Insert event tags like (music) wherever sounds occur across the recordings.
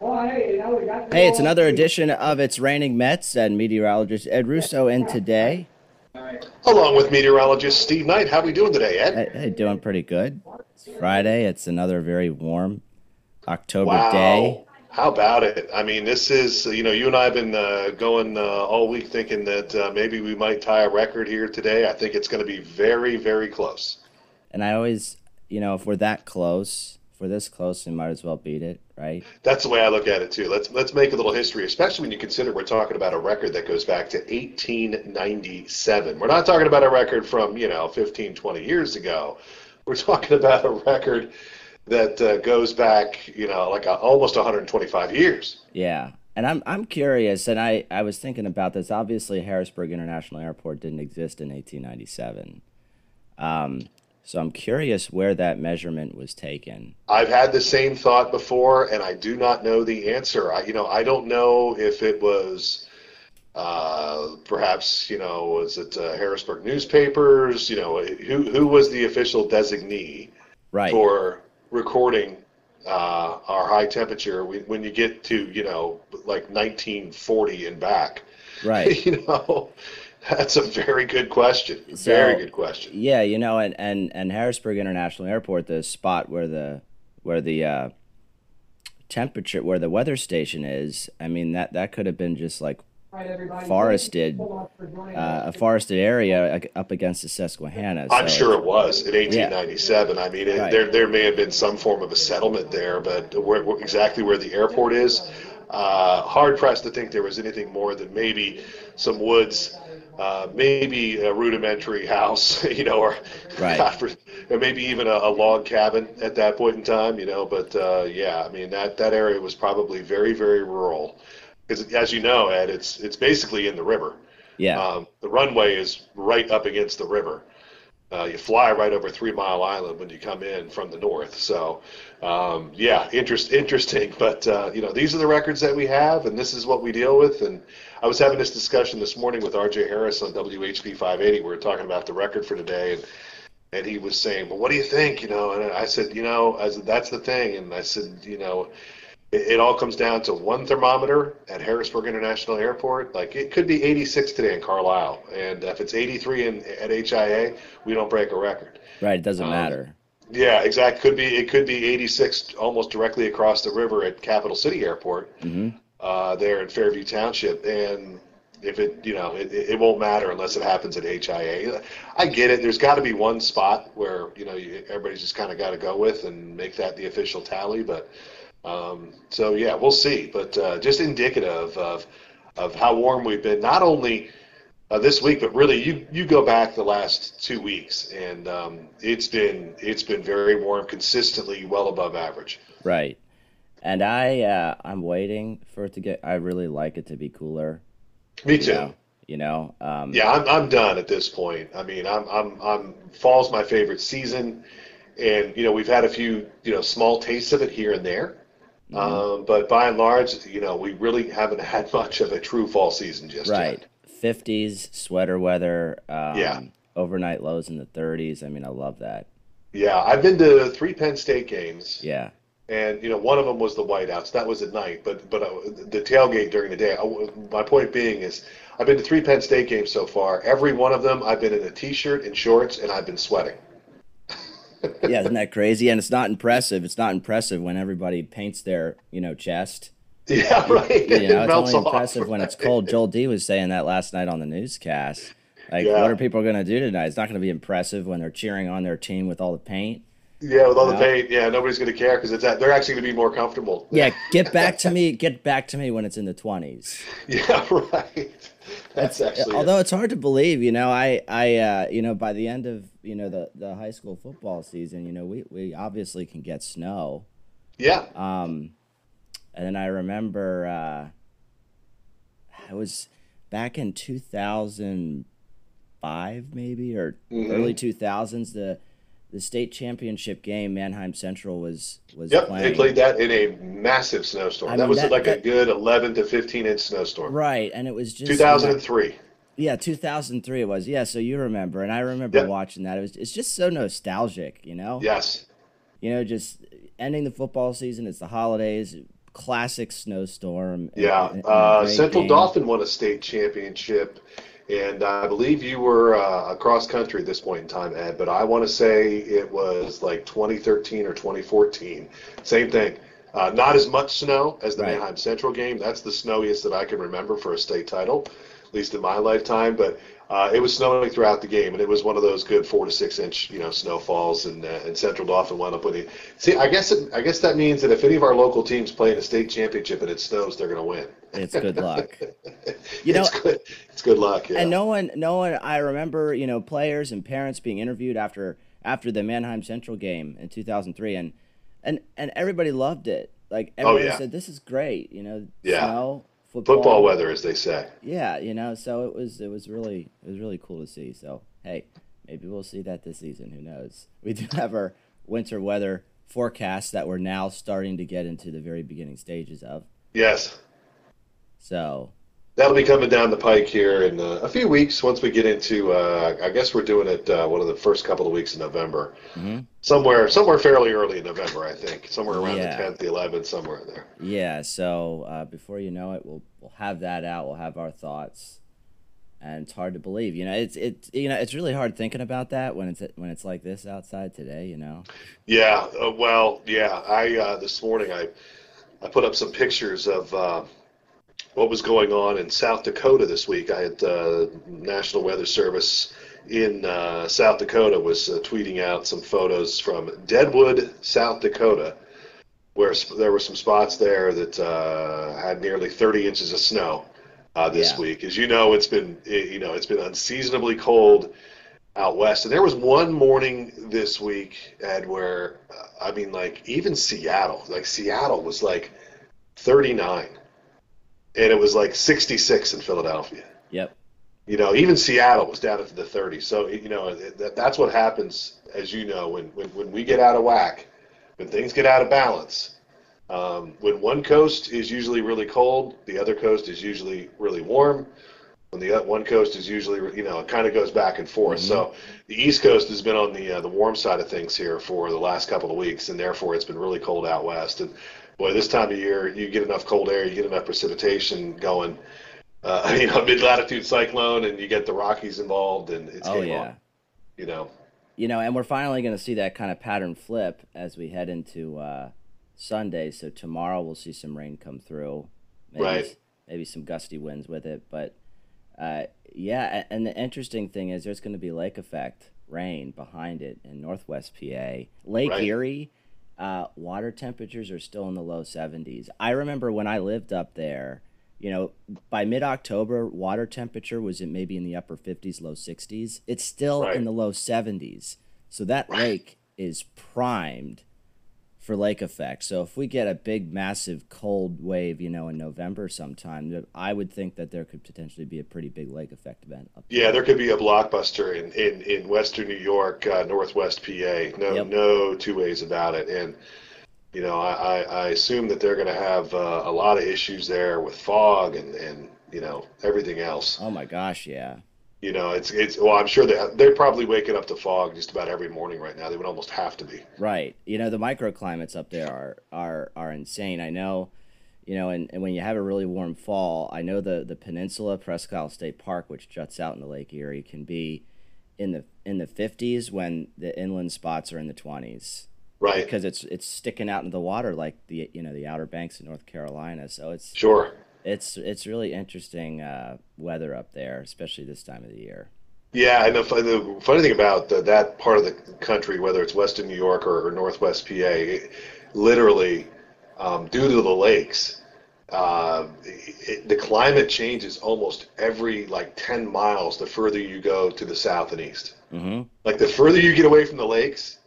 Hey, it's another edition of It's Raining Mets and meteorologist Ed Russo in today. Along with meteorologist Steve Knight. How are we doing today, Ed? Hey, doing pretty good. It's Friday. It's another very warm October wow. day. How about it? I mean, this is, you know, you and I have been uh, going uh, all week thinking that uh, maybe we might tie a record here today. I think it's going to be very, very close. And I always, you know, if we're that close, we're this close, we might as well beat it, right? That's the way I look at it too. Let's let's make a little history, especially when you consider we're talking about a record that goes back to 1897. We're not talking about a record from, you know, 15, 20 years ago. We're talking about a record that uh, goes back, you know, like a, almost 125 years. Yeah. And I'm I'm curious, and I, I was thinking about this. Obviously, Harrisburg International Airport didn't exist in 1897. Um, so I'm curious where that measurement was taken. I've had the same thought before, and I do not know the answer. I, you know, I don't know if it was uh, perhaps, you know, was it uh, Harrisburg newspapers? You know, who who was the official designee right. for recording uh, our high temperature when you get to you know like 1940 and back right (laughs) you know that's a very good question so, very good question yeah you know and, and and harrisburg international airport the spot where the where the uh, temperature where the weather station is i mean that that could have been just like forested, uh, a forested area up against the Susquehanna. So I'm sure it was in 1897. Yeah. I mean, it, right. there there may have been some form of a settlement there, but where, where, exactly where the airport is, uh, hard pressed to think there was anything more than maybe some woods. Uh, maybe a rudimentary house, (laughs) you know, or, right. (laughs) or maybe even a, a, log cabin at that point in time, you know. But uh, yeah, I mean that that area was probably very very rural because as you know, Ed, it's it's basically in the river. Yeah. Um, the runway is right up against the river. Uh, you fly right over Three Mile Island when you come in from the north. So, um, yeah, interest, interesting. (laughs) But uh, you know, these are the records that we have, and this is what we deal with. And I was having this discussion this morning with R.J. Harris on WHP 580. We were talking about the record for today, and and he was saying, "Well, what do you think?" You know, and I said, "You know, I said, that's the thing." And I said, "You know." it, it all comes down to one thermometer at Harrisburg International Airport. Like it could be 86 today in Carlisle, and if it's 83 in at HIA, we don't break a record. Right, it doesn't um, matter. Yeah, exactly. Could be it could be 86 almost directly across the river at Capital City Airport, mm-hmm. Uh, there in Fairview Township, and if it you know it, it won't matter unless it happens at HIA. I get it. There's got to be one spot where you know you, everybody's just kind of got to go with and make that the official tally, but um, so yeah, we'll see. But uh, just indicative of of how warm we've been, not only uh, this week, but really you you go back the last two weeks, and um, it's been it's been very warm, consistently well above average. Right, and I uh, I'm waiting for it to get. I really like it to be cooler. Me too. You know, you know um, yeah, I'm I'm done at this point. I mean, I'm I'm I'm fall's my favorite season, and you know we've had a few you know small tastes of it here and there. Mm-hmm. Um, but by and large, you know, we really haven't (laughs) had much of a true fall season just yet. right. yet. 50s, sweater weather. Um, yeah. Overnight lows in the 30s. I mean, I love that. Yeah, I've been to three Penn State games. Yeah. And you know, one of them was the whiteouts. That was at night, but but uh, the tailgate during the day. I, my point being is, I've been to three Penn State games so far. Every one of them, I've been in a t-shirt and shorts, and I've been sweating (laughs) yeah, isn't that crazy? And it's not impressive. It's not impressive when everybody paints their, you know, chest. (laughs) Yeah, right. You know, it it's only impressive when it's cold. Joel D was saying that last night on the newscast. Like, yeah. what are people going to do tonight? It's not going to be impressive when they're cheering on their team with all the paint. Yeah, with all the paint. Yeah, nobody's going to care because it's they're actually going to be more comfortable. Yeah, get (laughs) back to me. Get back to me when it's in the twenties. Yeah, (laughs) right. That's actually although it. it's hard to believe. You know, I I uh, you know by the end of you know the the high school football season, you know we we obviously can get snow. Yeah. Um, and then I remember uh, I was back in two thousand five maybe or mm-hmm. early two thousands the the state championship game, Manheim Central was was yep, playing. they played that in a massive snowstorm. I that mean, was that, like that, a good eleven to fifteen inch snowstorm. Right, and it was just two thousand and three. Yeah, two thousand three it was. Yeah, so you remember, and I remember yep. watching that. It was it's just so nostalgic, you know. Yes. You know, just ending the football season. It's the holidays. classic snowstorm. Yeah, and- and uh, Central game. Dauphin won a state championship, and I believe you were uh, across country at this point in time, Ed. But I want to say it was like 2013 or 2014. Same thing. Uh, not as much snow as the Right. Manheim Central game. That's the snowiest that I can remember for a state title, at least in my lifetime. But uh, it was snowing throughout the game, and it was one of those good four to six inch, you know, snowfalls. And, uh, and Central Dauphin wound up winning. See, I guess it, I guess that means that if any of our local teams play in a state championship and it snows, they're going to win. It's good luck. (laughs) You know, it's good. It's good luck. Yeah. and no one, no one. I remember, you know, players and parents being interviewed after after the Manheim Central game in 2003, and and and everybody loved it. Like oh, everybody Oh, yeah. said, this is great. You know, Yeah. snow, football, Football weather, as they say. Yeah, you know, so it was it was really it was really cool to see. So hey, maybe we'll see that this season. Who knows? We do have our winter weather forecast that we're now starting to get into the very beginning stages of. Yes, So that'll be coming down the pike here in uh, a few weeks. Once we get into, uh, I guess we're doing it uh, one of the first couple of weeks in November. Mhm. Somewhere, somewhere fairly early in November, I think. Somewhere around Yeah. the 10th, the 11th, somewhere in there. yeah, so uh, before you know it, we'll we'll have that out. We'll have our thoughts, and it's hard to believe. You know, it's it's you know it's really hard thinking about that when it's when it's like this outside today. You know. Yeah, uh, well, yeah. I uh, this morning I I put up some pictures of uh, what was going on in South Dakota this week. I had uh, National Weather Service in uh, South Dakota was uh, tweeting out some photos from Deadwood, South Dakota, where sp- there were some spots there that uh, had nearly 30 inches of snow uh, this Yeah. week. As you know, it's been you know it's been unseasonably cold out west. And there was one morning this week, Ed, where uh, I mean, like even Seattle, like Seattle was like 39, and it was like 66 in Philadelphia. Yep. You know, even Seattle was down into the 30s. So you know that, that's what happens, as you know, when, when when we get out of whack, when things get out of balance. Um, when one coast is usually really cold, the other coast is usually really warm. When the o- one coast is usually, you know, it kind of goes back and forth. So the East Coast has been on the uh, the warm side of things here for the last couple of weeks, and therefore it's been really cold out west. And boy, this time of year, you get enough cold air, you get enough precipitation going. Uh, (laughs) you know, mid latitude cyclone, and you get the Rockies involved, and it's Oh game yeah. on. You know, you know, and we're finally going to see that kind of pattern flip as we head into uh, Sunday. So tomorrow we'll see some rain come through, maybe, Right. Maybe some gusty winds with it, but uh, yeah. And the interesting thing is, there's going to be lake effect rain behind it in Northwest PA, Lake Right. Erie. Uh, water temperatures are still in the low 70s. I remember when I lived up there. You know, by mid October, water temperature was in maybe in the upper 50s, low 60s. It's still Right. in the low 70s. So that lake is primed for lake effect. So if we get a big, massive cold wave, you know, in November sometime, I would think that there could potentially be a pretty big lake effect event. Up yeah, there could be a blockbuster in in, in Western New York, uh, Northwest PA. No, Yep. no two ways about it. And you know, I, I, I assume that they're going to have uh, a lot of issues there with fog and and you know everything else. Oh my gosh, yeah. You know, it's it's well, I'm sure they they're probably waking up to fog just about every morning right now. They would almost have to be. Right. You know, the microclimates up there are are are insane. I know, you know, and, and when you have a really warm fall, I know the the peninsula, Presque Isle State Park, which juts out into Lake Erie, can be in the in the fifties when the inland spots are in the twenties. Right. Because it's it's sticking out into the water like the you know the Outer Banks of North Carolina. So it's Sure. It's it's really interesting uh, weather up there, especially this time of the year. Yeah, and the, the funny thing about the, that part of the country, whether it's Western New York or, or Northwest PA, it, literally, um, due to the lakes, uh, it, the climate changes almost every like 10 miles the further you go to the south and east. Mm-hmm. Like the further you get away from the lakes,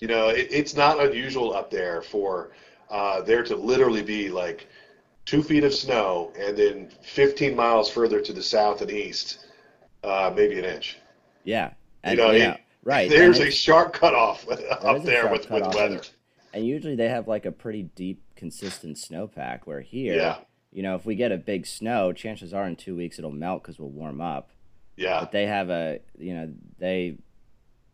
you know, it, it's not unusual up there for uh, there to literally be like two feet of snow and then 15 miles further to the south and east, uh, maybe an inch. Yeah. You know, yeah. it- right. There's and a sharp cutoff up there with, with weather. And, and usually they have like a pretty deep, consistent snowpack. Where here, Yeah. you know, if we get a big snow, chances are in two weeks it'll melt because we'll warm up. Yeah, But they have a, you know, they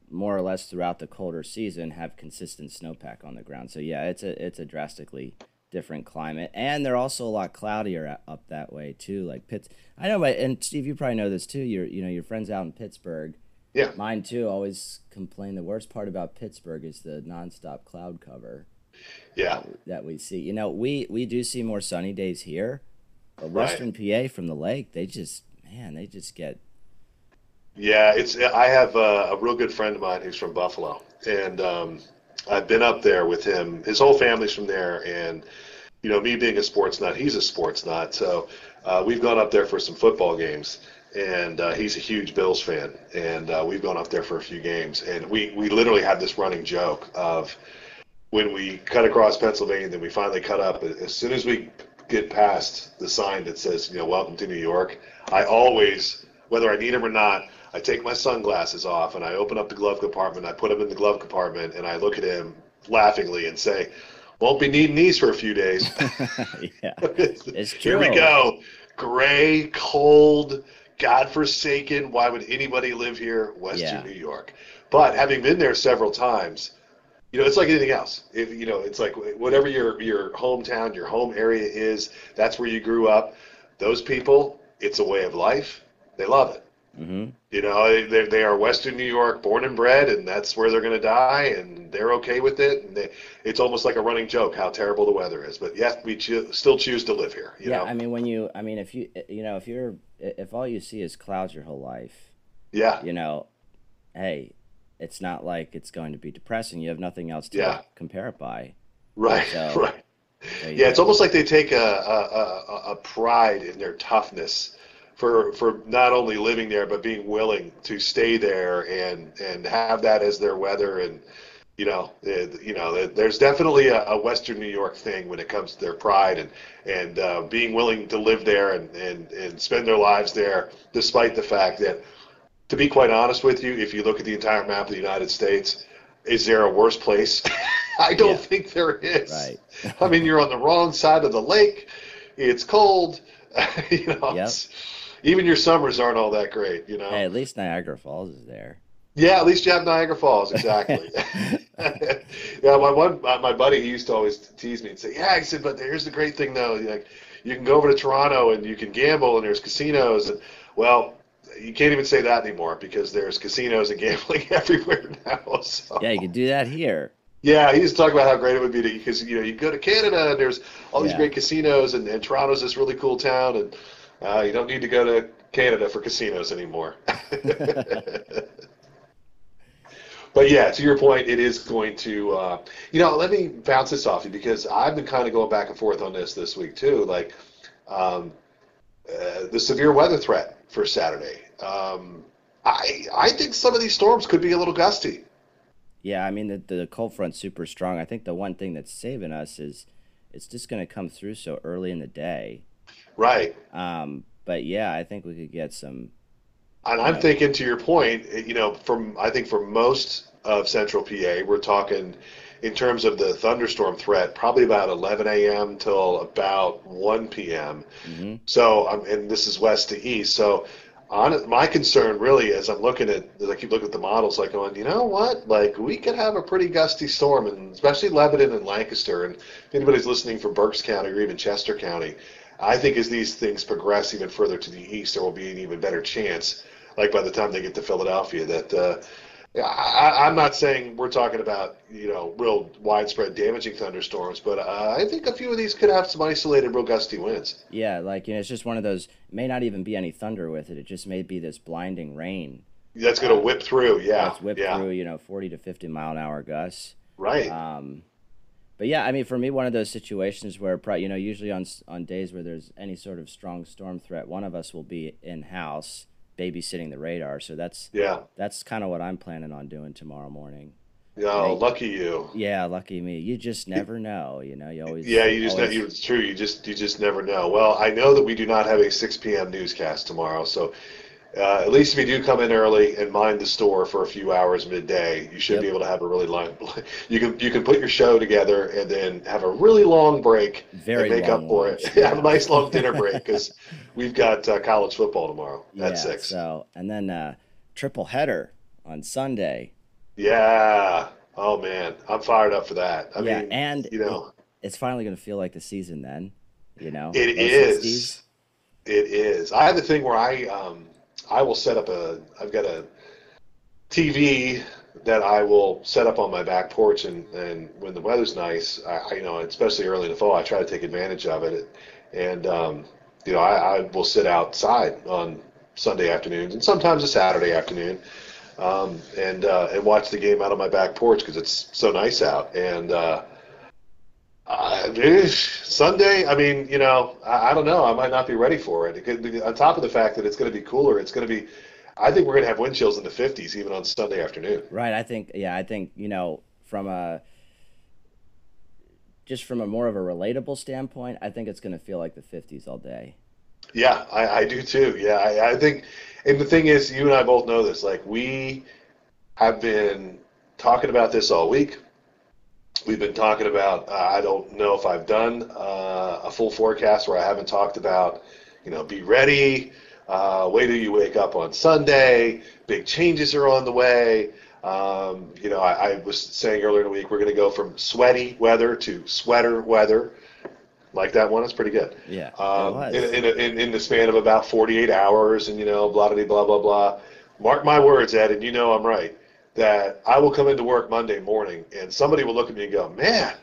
more or less throughout the colder season have consistent snowpack on the ground. So yeah, it's a it's a drastically different climate, and they're also a lot cloudier up that way too. Like Pitts, I know, and Steve, you probably know this too. Your you know your friends out in Pittsburgh. Yeah. Mine too. Always complain. The worst part about Pittsburgh is the nonstop cloud cover. Yeah. That we see. You know, we we do see more sunny days here, but Western right. PA from the lake, they just man, they just get. Yeah, it's. I have a, a real good friend of mine who's from Buffalo, and um, I've been up there with him. His whole family's from there, and you know, me being a sports nut, he's a sports nut. So uh, we've gone up there for some football games, and uh, he's a huge Bills fan, and uh, we've gone up there for a few games, and we we literally had this running joke of when we cut across Pennsylvania, then we finally cut up. As soon as we get past the sign that says, you know, "Welcome to New York," I always, whether I need him or not, I take my sunglasses off and I open up the glove compartment. I put them in the glove compartment, and I look at him laughingly and say, "Won't be needing these for a few days." (laughs) yeah, (laughs) it's true. Here we go. Gray, cold godforsaken. Why would anybody live here, Western yeah. New York? But having been there several times, you know, it's like anything else. If you know, it's like whatever your your hometown, your home area is. That's where you grew up. Those people, it's a way of life. They love it. Mm-hmm. You know, they they are Western New York, born and bred, and that's where they're going to die, and they're okay with it. And they, it's almost like a running joke how terrible the weather is. But yes, we cho- still choose to live here. yeah, know? I mean, when you, I mean, if you, you know, if you're, if all you see is clouds your whole life, yeah, you know, hey, it's not like it's going to be depressing. You have nothing else to yeah. compare it by. Right. So, (laughs) right. Yeah, go. it's almost like they take a, a, a, a pride in their toughness for for not only living there but being willing to stay there and and have that as their weather. And you know it, you know there's definitely a, a, Western New York thing when it comes to their pride and and uh, being willing to live there and, and and spend their lives there despite the fact that to be quite honest with you if you look at the entire map of the United States is there a worse place? (laughs) I don't yeah. think there is. Right. (laughs) I mean you're on the wrong side of the lake. It's cold. (laughs) You know yep even your summers aren't all that great, you know. Hey, at least Niagara Falls is there. Yeah, at least you have Niagara Falls, exactly. (laughs) (laughs) yeah, my one, my buddy, he used to always tease me and say, "Yeah," he said, "but here's the great thing, though. Like, you can go over to Toronto and you can gamble, and there's casinos, and well, you can't even say that anymore because there's casinos and (laughs) gambling everywhere now. So. Yeah, you can do that here. Yeah, he used to talk about how great it would be to because you know you go to Canada and there's all these yeah. great casinos, and, and Toronto's this really cool town, and uh, you don't need to go to Canada for casinos anymore. (laughs) but yeah, to your point, it is going to, uh, you know, let me bounce this off you because I've been kind of going back and forth on this this week too. Like um, uh, the severe weather threat for Saturday. Um, I I think some of these storms could be a little gusty. Yeah, I mean the the cold front's super strong. I think the one thing that's saving us is it's just going to come through so early in the day Right. Um, but yeah, I think we could get some. And I'm know. thinking to your point, you know, from I think for most of Central PA, we're talking in terms of the thunderstorm threat, probably about 11 a.m. till about 1 p.m. Mm-hmm. So, um, and this is west to east. So, on my concern really, as I'm looking at, as I keep looking at the models, like going, you know what, like we could have a pretty gusty storm, and especially Lebanon and Lancaster. And if anybody's listening from Berks County or even Chester County, I think as these things progress even further to the east, there will be an even better chance. Like by the time they get to Philadelphia, that uh, I, am not saying we're talking about you know real widespread damaging thunderstorms, but uh, I think a few of these could have some isolated, real gusty winds. Yeah, like you know, it's just one of those. may not even be any thunder with it. It just may be this blinding rain. That's going to whip through. Yeah, whip yeah. through. You know, 40 to 50 mile an hour gusts. Right. Um, but yeah, I mean, for me, one of those situations where, you know, usually on on days where there's any sort of strong storm threat, one of us will be in house babysitting the radar. So that's yeah, that's kind of what I'm planning on doing tomorrow morning. Oh, lucky you. Yeah, lucky me. You just never know, you know. You always. Yeah, you just always... know. It's true. You just you just never know. Well, I know that we do not have a 6 p.m. newscast tomorrow, so uh, at least if you do come in early and mind the store for a few hours midday, you should yep. be able to have a really long. (laughs) You can you can put your show together and then have a really long break Very and make up for lunch. it. (laughs) have a nice long dinner break (laughs) because we've got uh, college football tomorrow yeah, at six. So and then uh, triple header on Sunday. Yeah. Oh man, I'm fired up for that. I yeah, mean, and you know, it's finally going to feel like the season then. You know, it is. 60s. It is. I have the thing where I um, I will set up a. I've got a TV that I will set up on my back porch, and, and when the weather's nice, I, you know, especially early in the fall, I try to take advantage of it, and um, you know, I, I will sit outside on Sunday afternoons and sometimes a Saturday afternoon, um, and uh, and watch the game out on my back porch because it's so nice out, and. Uh, uh, Sunday, I mean, you know, I, I don't know. I might not be ready for it. it could on top of the fact that it's going to be cooler, it's going to be. I think we're going to have wind chills in the 50s even on Sunday afternoon. Right. I think. Yeah. I think you know from a just from a more of a relatable standpoint, I think it's going to feel like the 50s all day. Yeah, I, I do too. Yeah, I, I think, and the thing is, you and I both know this. Like we have been talking about this all week. We've been talking about. Uh, I don't know if I've done uh, a full forecast where I haven't talked about. You know, be ready. Uh, wait till you wake up on Sunday. Big changes are on the way. Um, you know, I, I was saying earlier in the week we're going to go from sweaty weather to sweater weather. Like that one, it's pretty good. Yeah. Um, in, in, in, in the span of about 48 hours, and you know, blah blah blah blah blah. Mark my words, Ed, and you know I'm right. That I will come into work Monday morning, and somebody will look at me and go, "Man,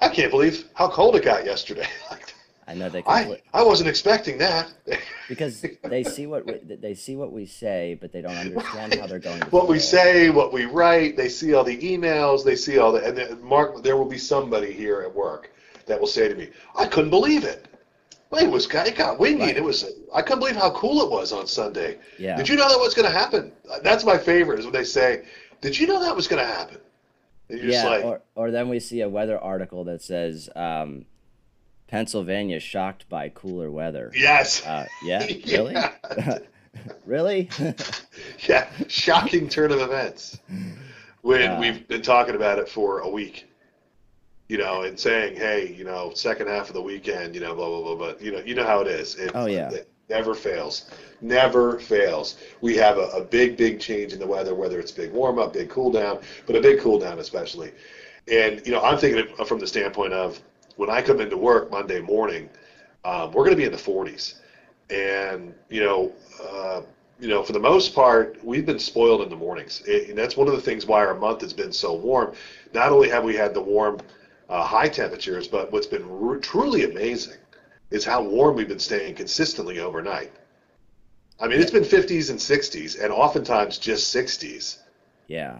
I can't believe how cold it got yesterday." (laughs) I know they I I wasn't expecting that. (laughs) because they see what we, they see what we say, but they don't understand how they're going. To what we feel. say, what we write, they see all the emails, they see all the, and then Mark, there will be somebody here at work that will say to me, "I couldn't believe it. Wait, it was it got windy. Right. and It was I couldn't believe how cool it was on Sunday. Yeah. Did you know that was going to happen? That's my favorite is when they say, "Did you know that was going to happen?" You're yeah. just like, or or then we see a weather article that says um, Pennsylvania shocked by cooler weather. "Yes, Uh, yeah. Really? (laughs) Yeah. really? (laughs) (laughs) yeah, shocking turn of events." When Uh, we've been talking about it for a week. You know, and saying, "Hey, you know, second half of the weekend, you know, blah blah blah." But you know, you know how it is. It, Oh, yeah. it never fails. Never fails. We have a, a big, big change in the weather, whether it's big warm up, big cool down, but a big cool down especially. And you know, I'm thinking of, from the standpoint of when I come into work Monday morning, um, we're going to be in the 40s, and you know, uh, you know, for the most part, we've been spoiled in the mornings, It- and that's one of the things why our month has been so warm. Not only have we had the warm uh, high temperatures, but what's been r- truly amazing is how warm we've been staying consistently overnight. I mean, it's been 50s and 60s, and oftentimes just 60s. yeah.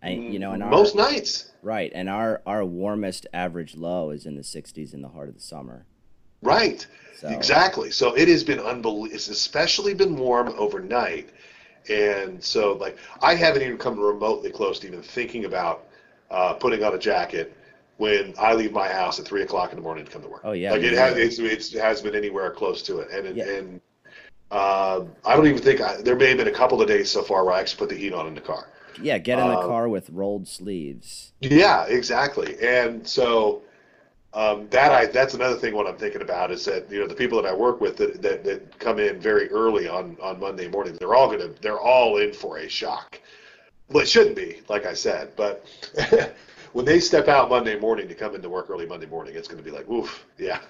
I, you know, and our, most nights. right, and our our warmest average low is in the 60s in the heart of the summer. Right. So Exactly. So it has been unbelievable. It's especially been warm overnight. And so, like, I haven't even come remotely close to even thinking about uh, putting on a jacket when I leave my house at three o'clock in the morning to come to work. Oh, yeah, Like it has, it's, it's, it has been anywhere close to it. And it- Yeah. and uh, I don't even think I, there may have been a couple of days so far where I actually put the heat on in the car. yeah, get in the Um, car with rolled sleeves. Yeah, exactly. And so um, that I that's another thing. What I'm thinking about is that you know the people that I work with that that, that come in very early on on Monday morning, they're all gonna they're all in for a shock. Well, it shouldn't be, like I said, but (laughs) when they step out Monday morning to come into work early Monday morning, it's going to be like, oof, yeah,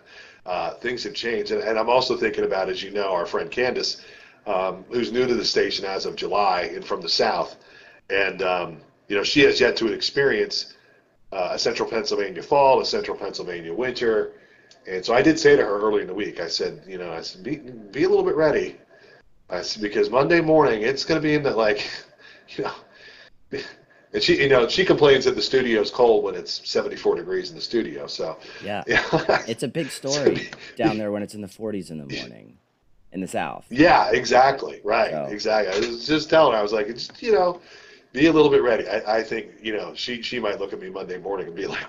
uh, things have changed. And, and I'm also thinking about, as you know, our friend Candace, um, who's new to the station as of July and from the South, and um, you know she has yet to experience uh, a central Pennsylvania fall, a central Pennsylvania winter. And so I did say to her early in the week, I said, you know, I said, be, be a little bit ready. I said, because Monday morning it's going to be in the like, (laughs) you know, and she, you know, she complains that the studio's cold when it's 74 degrees in the studio. So, Yeah. (laughs) yeah, It's a big (laughs) story down there when it's in the 40s in the morning in the South. yeah, exactly, right, So- exactly. I was just telling her, I was like, it's, you know, be a little bit ready. I, I think, you know, she she might look at me Monday morning and be like,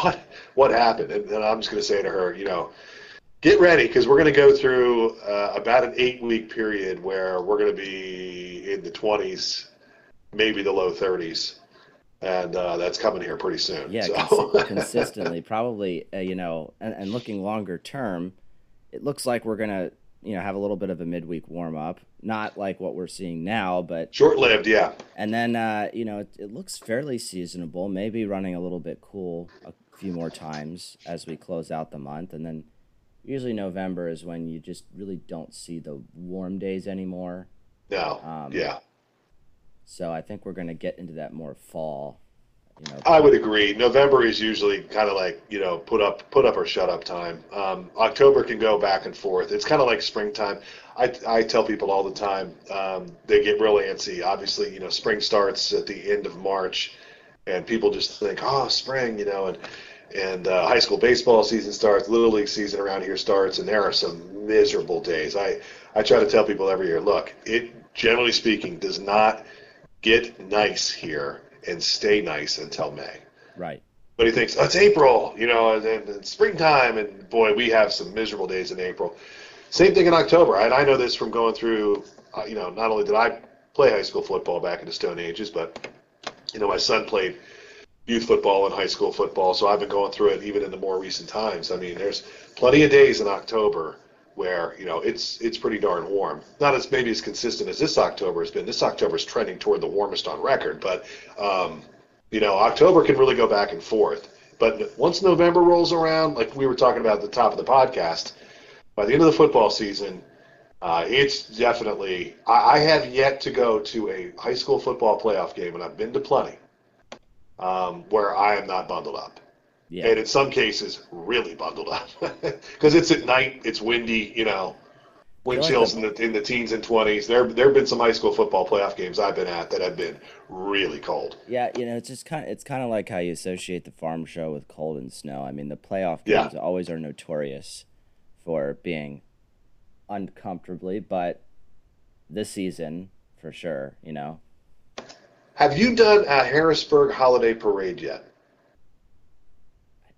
what what happened? And then I'm just going to say to her, you know, get ready because we're going to go through uh, about an eight week period where we're going to be in the 20s, maybe the low 30s, and uh, that's coming here pretty soon. Yeah, so. consi- (laughs) consistently, probably, uh, you know, and, and looking longer term, it looks like we're going to, you know, have a little bit of a midweek warm up. Not like what we're seeing now, but, Short lived, yeah. and then, uh, you know, it, it looks fairly seasonable, maybe running a little bit cool, a few more times as we close out the month, and then usually November is when you just really don't see the warm days anymore. No. Um, yeah. So I think we're going to get into that more fall. You know, I would agree. November is usually kind of like you know put up put up or shut up time. Um, October can go back and forth. It's kind of like springtime. I, I tell people all the time um, they get real antsy. Obviously, you know spring starts at the end of March, and people just think oh spring, you know, and and uh, high school baseball season starts, little league season around here starts, and there are some miserable days. I I try to tell people every year, look, it generally speaking does not get nice here and stay nice until May. right. But he thinks, oh, it's April, you know, and, and it's springtime, and boy, we have some miserable days in April. Same thing in October. And I know this from going through, uh, you know, not only did I play high school football back in the Stone Ages, but, you know, my son played youth football and high school football, so I've been going through it even in the more recent times. I mean, there's plenty of days in October where you know it's it's pretty darn warm. Not as maybe as consistent as this October has been. This October is trending toward the warmest on record, but um, you know October can really go back and forth. But once November rolls around, like we were talking about at the top of the podcast, by the end of the football season, uh, it's definitely. I, I have yet to go to a high school football playoff game, and I've been to plenty, um, where I am not bundled up Yeah. and in some cases really bundled up (laughs) because it's at night, it's windy, you know, wind feel like chills in the in the teens and twenties. There there have been some high school football playoff games I've been at that have been really cold. Yeah, you know, it's just kind of it's kind of like how you associate the farm show with cold and snow. I mean, the playoff Yeah. games always are notorious for being uncomfortably, but this season for sure, you know. Have you done a Harrisburg holiday parade yet?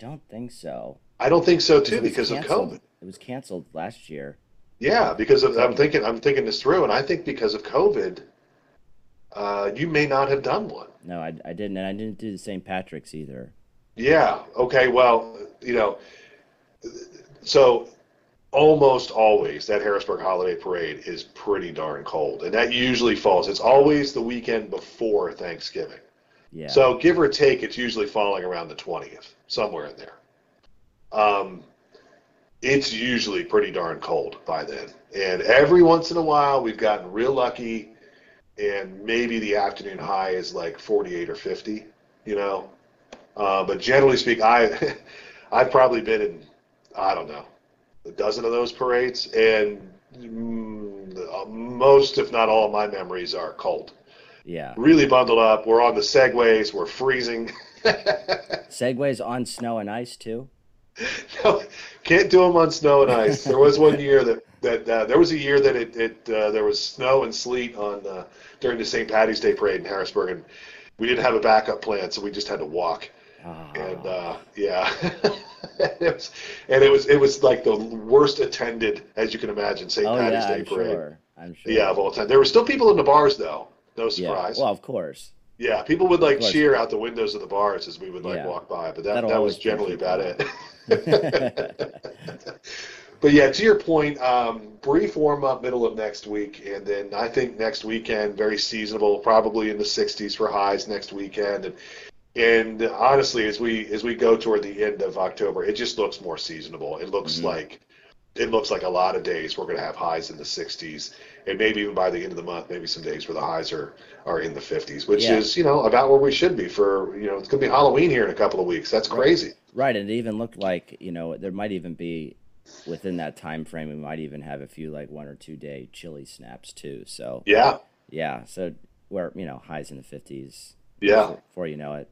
I don't think so. I don't think so too because of COVID. It was canceled last year. Yeah, because of, I'm thinking I'm thinking this through, and I think because of COVID, uh, you may not have done one. No, I, I didn't, and I didn't do the St. Patrick's either. Yeah. Okay. Well, you know, so almost always that Harrisburg Holiday Parade is pretty darn cold, and that usually falls. It's always the weekend before Thanksgiving. Yeah. So give or take, it's usually falling around the twentieth, somewhere in there. Um, it's usually pretty darn cold by then, and every once in a while we've gotten real lucky, and maybe the afternoon high is like forty-eight or fifty. You know, uh, but generally speaking, I (laughs) I've probably been in I don't know a dozen of those parades, and mm, most, if not all, of my memories are cold. Yeah. Really bundled up. We're on the segways. We're freezing. (laughs) Segways on snow and ice too. no, can't do them on snow and ice. There was one year that that uh, there was a year that it, it uh, there was snow and sleet on uh, during the St. Patty's Day parade in Harrisburg, and we didn't have a backup plan, so we just had to walk. Ah, and uh, yeah, (laughs) it was, and it was it was like the worst attended, as you can imagine, St. oh Patty's yeah, Day I'm parade. sure. I'm sure. Yeah, of all time. There were still people in the bars though. No Yeah. surprise. Well, of course. yeah, people would like cheer out the windows of the bars as we would like Yeah. walk by, but that That'll that was generally about it. (laughs) (laughs) but yeah, to your point, um, brief warm up middle of next week, and then I think next weekend very seasonable, probably in the 60s for highs next weekend, and and honestly, as we as we go toward the end of October, it just looks more seasonable. It looks Mhm. like it looks like a lot of days we're going to have highs in the 60s, and maybe even by the end of the month, maybe some days where the highs are are in the 50s, which Yeah. is you know about where we should be for you know it's going to be Halloween here in a couple of weeks. That's crazy. Right, and it even looked like you know there might even be within that time frame we might even have a few like one or two day chilly snaps too. So Yeah, yeah, so we're you know highs in the fifties. yeah. Before you know it,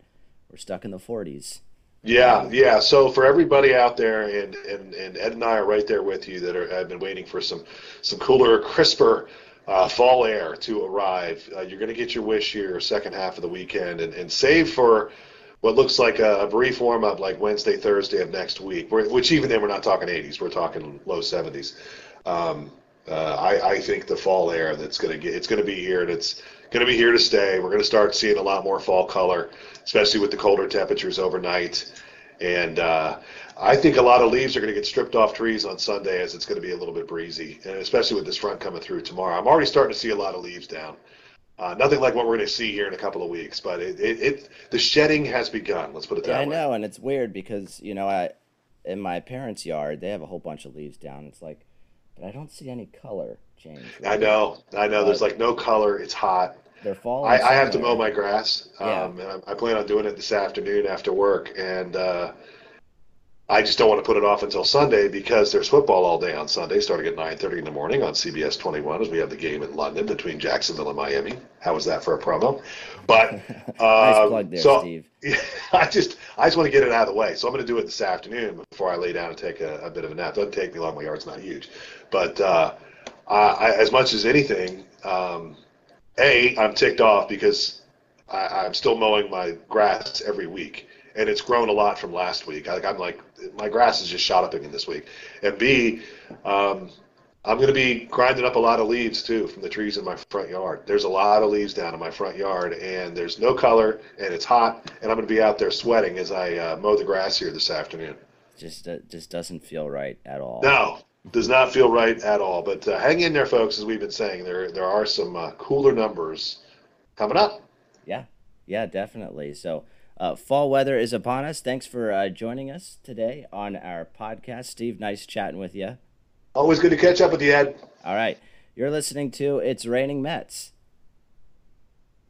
we're stuck in the forties. Yeah, yeah. So for everybody out there, and, and, and Ed and I are right there with you that are have been waiting for some some cooler, crisper uh, fall air to arrive. Uh, you're going to get your wish here second half of the weekend, and, and save for what looks like a, a brief warm up like Wednesday, Thursday of next week. Which even then we're not talking 80s, we're talking low 70s. Um, uh, I, I think the fall air that's going to get it's going to be here, and it's going to be here to stay. We're going to start seeing a lot more fall color, especially with the colder temperatures overnight. And uh, I think a lot of leaves are going to get stripped off trees on Sunday as it's going to be a little bit breezy, and especially with this front coming through tomorrow. I'm already starting to see a lot of leaves down. Uh, nothing like what we're going to see here in a couple of weeks, but it, it, it the shedding has begun. Let's put it that yeah, way. I know, and it's weird because you know I in my parents' yard they have a whole bunch of leaves down. It's like, but I don't see any color change. I know, I know. There's like no color. It's hot. They're falling. I, I have to mow my grass, Yeah. um, and I, I plan on doing it this afternoon after work. And uh, I just don't want to put it off until Sunday because there's football all day on Sunday, starting at 9:30 in the morning on CBS 21 as we have the game in London between Jacksonville and Miami. How was that for a promo? But (laughs) Nice um, there, so Steve. (laughs) I just I just want to get it out of the way. So I'm going to do it this afternoon before I lay down and take a, a bit of a nap. Doesn't take me long. My yard's not huge, but uh, I, I, as much as anything, um, a I'm ticked off because I, I'm still mowing my grass every week, and it's grown a lot from last week. Like I'm like my grass is just shot up again this week, and b um, I'm going to be grinding up a lot of leaves too from the trees in my front yard. There's a lot of leaves down in my front yard, and there's no color, and it's hot, and I'm going to be out there sweating as I uh, mow the grass here this afternoon. Just uh, just doesn't feel right at all. No, does not feel right at all. But uh, hang in there, folks. As we've been saying, there there are some uh, cooler numbers coming up. Yeah, yeah, definitely. So, uh, fall weather is upon us. Thanks for uh, joining us today on our podcast, Steve. Nice chatting with you. Always good to catch up with you, Ed. All right, you're listening to It's Raining Mets.